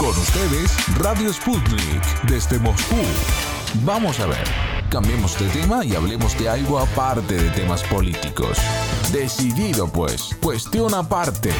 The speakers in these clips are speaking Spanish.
Con ustedes, Radio Sputnik, desde Moscú. Vamos a ver, cambiemos de tema y hablemos de algo aparte de temas políticos. Decidido pues, cuestión aparte.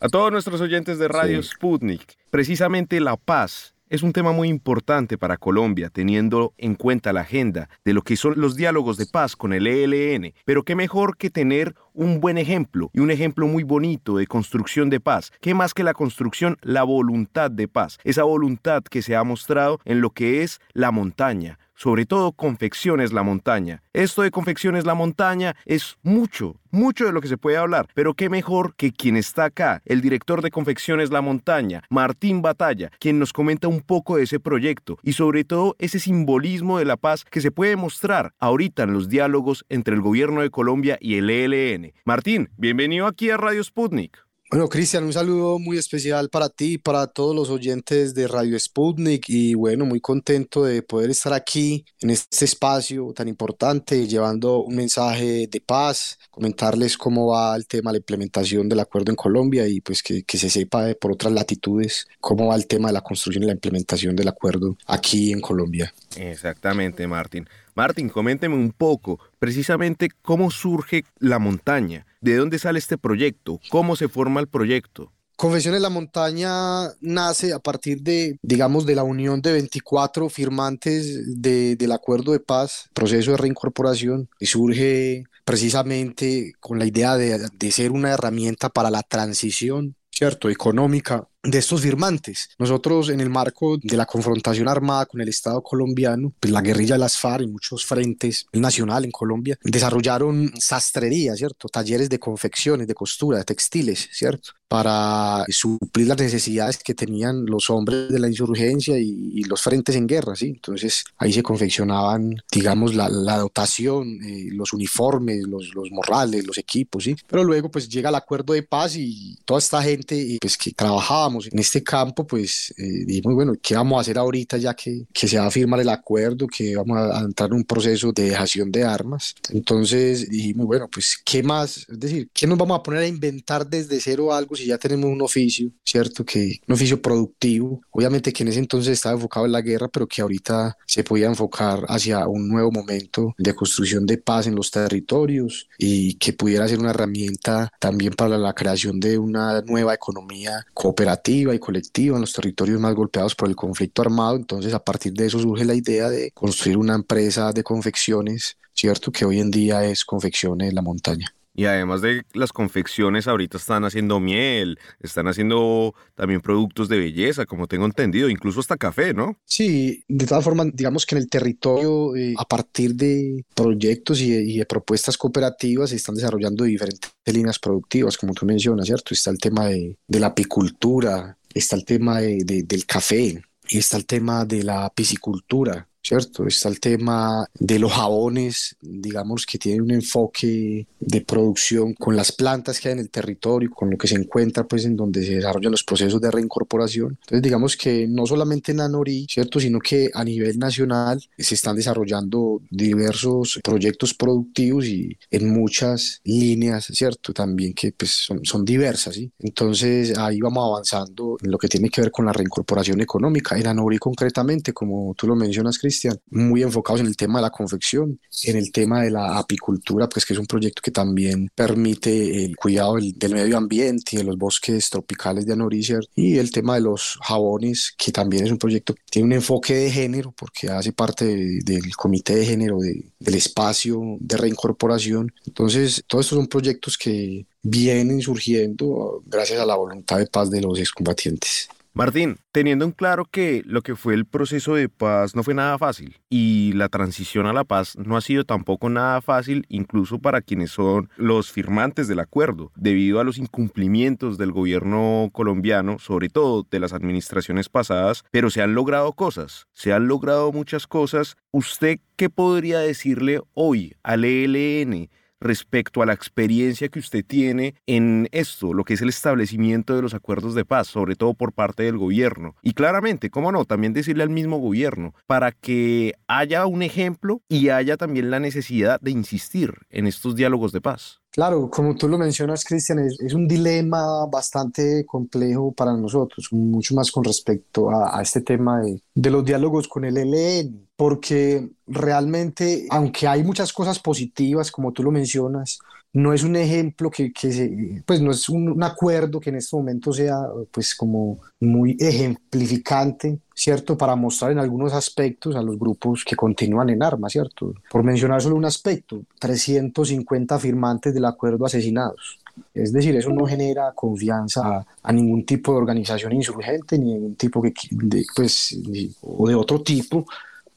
A todos nuestros oyentes de Radio Sputnik, precisamente la paz es un tema muy importante para Colombia, teniendo en cuenta la agenda de lo que son los diálogos de paz con el ELN. Pero qué mejor que tener un buen ejemplo y un ejemplo muy bonito de construcción de paz. ¿Qué más que la construcción? La voluntad de paz. Esa voluntad que se ha mostrado en lo que es la montaña sobre todo Confecciones La Montaña. Esto de Confecciones La Montaña es mucho, mucho de lo que se puede hablar, pero qué mejor que quien está acá, el director de Confecciones La Montaña, Martín Batalla, quien nos comenta un poco de ese proyecto y sobre todo ese simbolismo de la paz que se puede mostrar ahorita en los diálogos entre el gobierno de Colombia y el ELN. Martín, bienvenido aquí a Radio Sputnik. Bueno, Cristian, un saludo muy especial para ti, para todos los oyentes de Radio Sputnik y bueno, muy contento de poder estar aquí en este espacio tan importante, llevando un mensaje de paz, comentarles cómo va el tema de la implementación del acuerdo en Colombia y pues que, que se sepa por otras latitudes cómo va el tema de la construcción y la implementación del acuerdo aquí en Colombia. Exactamente, Martín. Martín, coménteme un poco precisamente cómo surge la montaña, de dónde sale este proyecto, cómo se forma el proyecto. Confesiones La Montaña nace a partir de, digamos, de la unión de 24 firmantes del acuerdo de paz, proceso de reincorporación, y surge precisamente con la idea de, de ser una herramienta para la transición, ¿cierto?, económica de estos firmantes. Nosotros en el marco de la confrontación armada con el Estado colombiano, pues la guerrilla de las FARC y muchos frentes nacional en Colombia desarrollaron sastrería, ¿cierto? Talleres de confecciones, de costura, de textiles, ¿cierto? Para suplir las necesidades que tenían los hombres de la insurgencia y, los frentes en guerra, ¿sí? Entonces ahí se confeccionaban, digamos, la, dotación, eh, los uniformes, los, los morrales, los equipos, ¿sí? Pero luego pues llega el acuerdo de paz y toda esta gente pues que trabajaba en este campo, pues eh, dijimos, bueno, ¿qué vamos a hacer ahorita ya que, que se va a firmar el acuerdo, que vamos a, entrar en un proceso de dejación de armas? Entonces dijimos, bueno, pues ¿qué más? Es decir, ¿qué nos vamos a poner a inventar desde cero algo si ya tenemos un oficio, ¿cierto? Que un oficio productivo, obviamente que en ese entonces estaba enfocado en la guerra, pero que ahorita se podía enfocar hacia un nuevo momento de construcción de paz en los territorios y que pudiera ser una herramienta también para la creación de una nueva economía cooperativa y colectiva en los territorios más golpeados por el conflicto armado. Entonces, a partir de eso surge la idea de construir una empresa de confecciones, ¿cierto? Que hoy en día es Confecciones La Montaña. Y además de las confecciones, ahorita están haciendo miel, están haciendo también productos de belleza, como tengo entendido, incluso hasta café, ¿no? Sí, de todas formas, digamos que en el territorio, eh, a partir de proyectos y de, propuestas cooperativas, se están desarrollando diferentes líneas productivas, como tú mencionas, ¿cierto? Está el tema de, la apicultura, está el tema del café, y está el tema de la piscicultura, ¿cierto? Está el tema de los jabones, digamos que tiene un enfoque de producción con las plantas que hay en el territorio, con lo que se encuentra pues en donde se desarrollan los procesos de reincorporación. Entonces digamos que no solamente en Anorí, ¿cierto? Sino que a nivel nacional se están desarrollando diversos proyectos productivos y en muchas líneas, ¿cierto? También que pues son, son diversas, ¿sí? Entonces ahí vamos avanzando en lo que tiene que ver con la reincorporación económica. En Anorí concretamente, como tú lo mencionas, Cristian, muy enfocados en el tema de la confección, en el tema de la apicultura, pues que es un proyecto que también permite el cuidado del, medio ambiente y de los bosques tropicales de Anorícia y el tema de los jabones, que también es un proyecto que tiene un enfoque de género, porque hace parte del comité de género del espacio de reincorporación. Entonces, todos estos son proyectos que vienen surgiendo gracias a la voluntad de paz de los excombatientes. Martín, teniendo en claro que lo que fue el proceso de paz no fue nada fácil y la transición a la paz no ha sido tampoco nada fácil incluso para quienes son los firmantes del acuerdo, debido a los incumplimientos del gobierno colombiano, sobre todo de las administraciones pasadas, pero se han logrado cosas, se han logrado muchas cosas. ¿Usted qué podría decirle hoy al ELN? Respecto a la experiencia que usted tiene en esto, lo que es el establecimiento de los acuerdos de paz, sobre todo por parte del gobierno. Y claramente, cómo no, también decirle al mismo gobierno para que haya un ejemplo y haya también la necesidad de insistir en estos diálogos de paz. Claro, como tú lo mencionas, Cristian, es, un dilema bastante complejo para nosotros, mucho más con respecto a, este tema de, de, los diálogos con el ELN, porque realmente, aunque hay muchas cosas positivas, como tú lo mencionas, no es un ejemplo que, que se, pues no es un, acuerdo que en este momento sea pues como muy ejemplificante, ¿cierto? Para mostrar en algunos aspectos a los grupos que continúan en armas, ¿cierto? Por mencionar solo un aspecto, 350 firmantes del acuerdo asesinados. Es decir, eso no genera confianza a, ningún tipo de organización insurgente, ni ningún tipo que, de, pues, o de otro tipo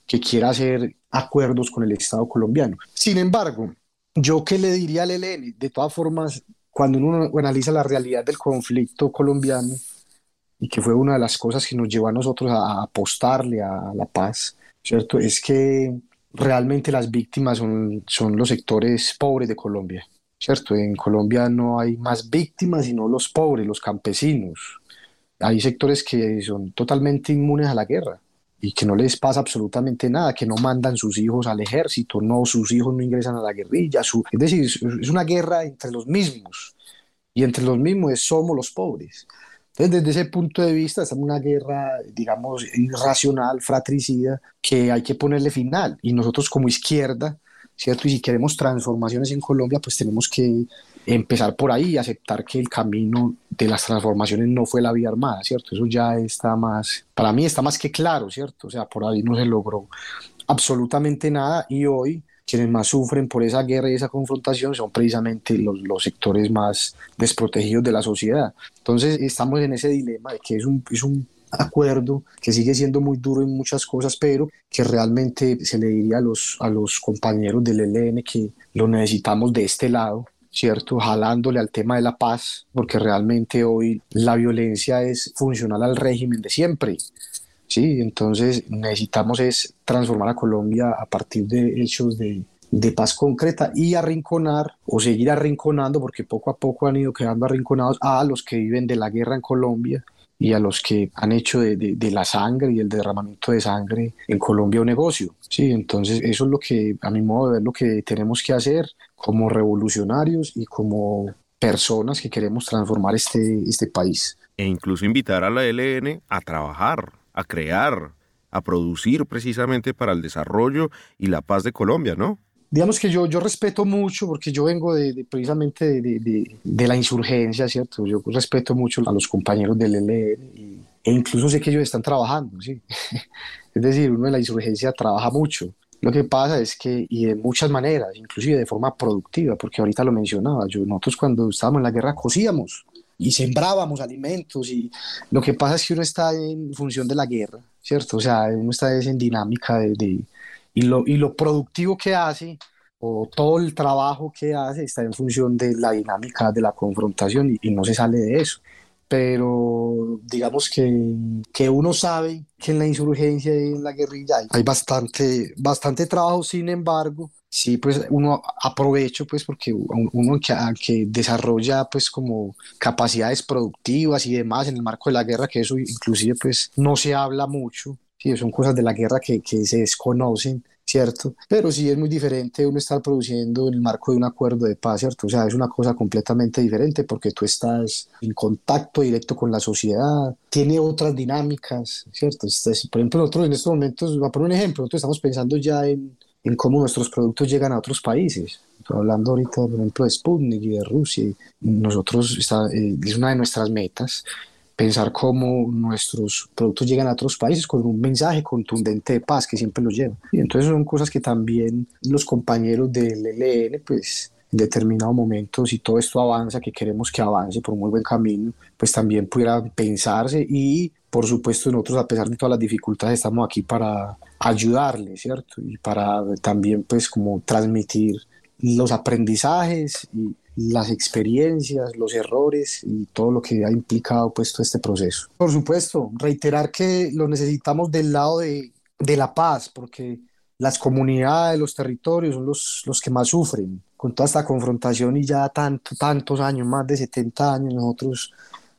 que quiera hacer acuerdos con el Estado colombiano. Sin embargo, yo qué le diría al ELN, de todas formas, cuando uno analiza la realidad del conflicto colombiano, y que fue una de las cosas que nos llevó a nosotros a apostarle a la paz, ¿cierto? Es que realmente las víctimas son, son los sectores pobres de Colombia, ¿cierto? En Colombia no hay más víctimas sino los pobres, los campesinos. Hay sectores que son totalmente inmunes a la guerra y que no les pasa absolutamente nada, que no mandan sus hijos al ejército, no, sus hijos no ingresan a la guerrilla, su, es decir, es una guerra entre los mismos, y entre los mismos somos los pobres. Entonces, desde ese punto de vista, es una guerra, digamos, irracional, fratricida, que hay que ponerle final. Y nosotros como izquierda, ¿cierto? Y si queremos transformaciones en Colombia, pues tenemos que empezar por ahí y aceptar que el camino de las transformaciones no fue la vía armada, ¿cierto? Eso ya está más, para mí está más que claro, ¿cierto? O sea, por ahí no se logró absolutamente nada y hoy quienes más sufren por esa guerra y esa confrontación son precisamente los, los sectores más desprotegidos de la sociedad. Entonces estamos en ese dilema de que es un, es un acuerdo que sigue siendo muy duro en muchas cosas, pero que realmente se le diría a los, a los compañeros del ELN que lo necesitamos de este lado ¿cierto? Jalándole al tema de la paz, porque realmente hoy la violencia es funcional al régimen de siempre. Sí, entonces necesitamos es transformar a Colombia a partir de hechos de, de paz concreta y arrinconar o seguir arrinconando, porque poco a poco han ido quedando arrinconados a los que viven de la guerra en Colombia y a los que han hecho de, de, la sangre y el derramamiento de sangre en Colombia un negocio. Sí, entonces eso es lo que, a mi modo de ver, lo que tenemos que hacer como revolucionarios y como personas que queremos transformar este, este país. E incluso invitar a la LN a trabajar, a crear, a producir precisamente para el desarrollo y la paz de Colombia, ¿no? Digamos que yo, yo respeto mucho, porque yo vengo de, precisamente de, de, la insurgencia, ¿cierto? Yo respeto mucho a los compañeros del ELN e incluso sé que ellos están trabajando, ¿sí? es decir, uno de la insurgencia trabaja mucho. Lo que pasa es que, y de muchas maneras, inclusive de forma productiva, porque ahorita lo mencionaba, yo, nosotros cuando estábamos en la guerra cosíamos y sembrábamos alimentos y lo que pasa es que uno está en función de la guerra, ¿cierto? O sea, uno está en dinámica de, y lo, y lo productivo que hace o todo el trabajo que hace está en función de la dinámica de la confrontación y, no se sale de eso. Pero digamos que, que, uno sabe que en la insurgencia y en la guerrilla hay, bastante, bastante trabajo, sin embargo, sí, pues uno aprovecha, pues porque uno que, que desarrolla pues como capacidades productivas y demás en el marco de la guerra, que eso inclusive pues no se habla mucho, Sí, son cosas de la guerra que, que se desconocen, ¿cierto? Pero sí es muy diferente uno estar produciendo en el marco de un acuerdo de paz, ¿cierto? O sea, es una cosa completamente diferente porque tú estás en contacto directo con la sociedad, tiene otras dinámicas, ¿cierto? por ejemplo, nosotros en estos momentos, voy a poner un ejemplo, nosotros estamos pensando ya en, en cómo nuestros productos llegan a otros países. Hablando ahorita, por ejemplo, de Sputnik y de Rusia. Nosotros, está, eh, es una de nuestras metas pensar cómo nuestros productos llegan a otros países con un mensaje contundente de paz que siempre los lleva. Y entonces son cosas que también los compañeros del ELN, pues en determinado momento, si todo esto avanza, que queremos que avance por un muy buen camino, pues también pudiera pensarse y por supuesto nosotros a pesar de todas las dificultades estamos aquí para ayudarles, ¿cierto? Y para también pues como transmitir los aprendizajes y, las experiencias, los errores y todo lo que ha implicado pues todo este proceso. Por supuesto, reiterar que lo necesitamos del lado de, de la paz, porque las comunidades, los territorios son los, los que más sufren con toda esta confrontación y ya tanto, tantos años, más de 70 años, nosotros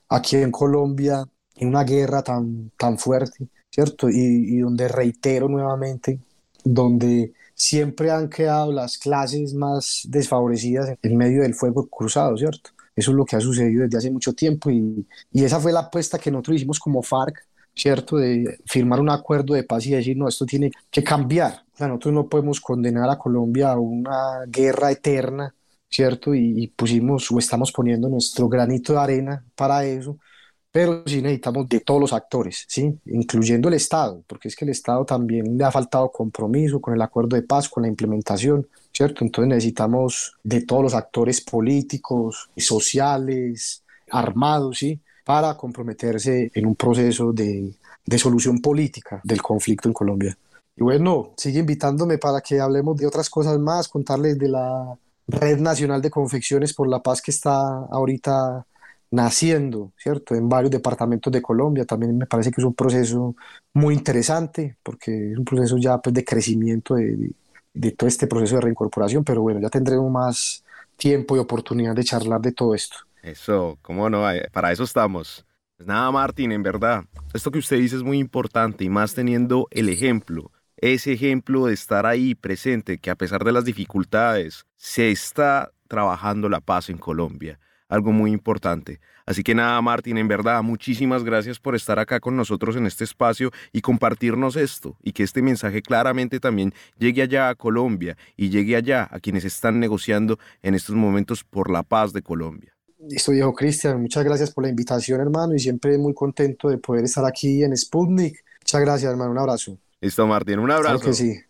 aquí en Colombia, en una guerra tan, tan fuerte, ¿cierto? Y, y donde reitero nuevamente, donde siempre han quedado las clases más desfavorecidas en medio del fuego cruzado, ¿cierto? Eso es lo que ha sucedido desde hace mucho tiempo y, y esa fue la apuesta que nosotros hicimos como FARC, ¿cierto? De firmar un acuerdo de paz y decir, no, esto tiene que cambiar. nosotros no podemos condenar a Colombia a una guerra eterna, ¿cierto? Y, y pusimos o estamos poniendo nuestro granito de arena para eso pero sí necesitamos de todos los actores, ¿sí? incluyendo el Estado, porque es que el Estado también le ha faltado compromiso con el acuerdo de paz, con la implementación, ¿cierto? Entonces necesitamos de todos los actores políticos, sociales, armados, ¿sí? Para comprometerse en un proceso de, de solución política del conflicto en Colombia. Y bueno, sigue invitándome para que hablemos de otras cosas más, contarles de la Red Nacional de Confecciones por la Paz que está ahorita naciendo, ¿cierto? En varios departamentos de Colombia. También me parece que es un proceso muy interesante porque es un proceso ya pues, de crecimiento de, de, todo este proceso de reincorporación, pero bueno, ya tendremos más tiempo y oportunidad de charlar de todo esto. Eso, cómo no, para eso estamos. Pues nada, Martín, en verdad, esto que usted dice es muy importante y más teniendo el ejemplo, ese ejemplo de estar ahí presente, que a pesar de las dificultades, se está trabajando la paz en Colombia algo muy importante. Así que nada, Martín, en verdad, muchísimas gracias por estar acá con nosotros en este espacio y compartirnos esto y que este mensaje claramente también llegue allá a Colombia y llegue allá a quienes están negociando en estos momentos por la paz de Colombia. Listo, viejo Cristian, muchas gracias por la invitación, hermano, y siempre muy contento de poder estar aquí en Sputnik. Muchas gracias, hermano, un abrazo. Listo, Martín, un abrazo. Claro que sí.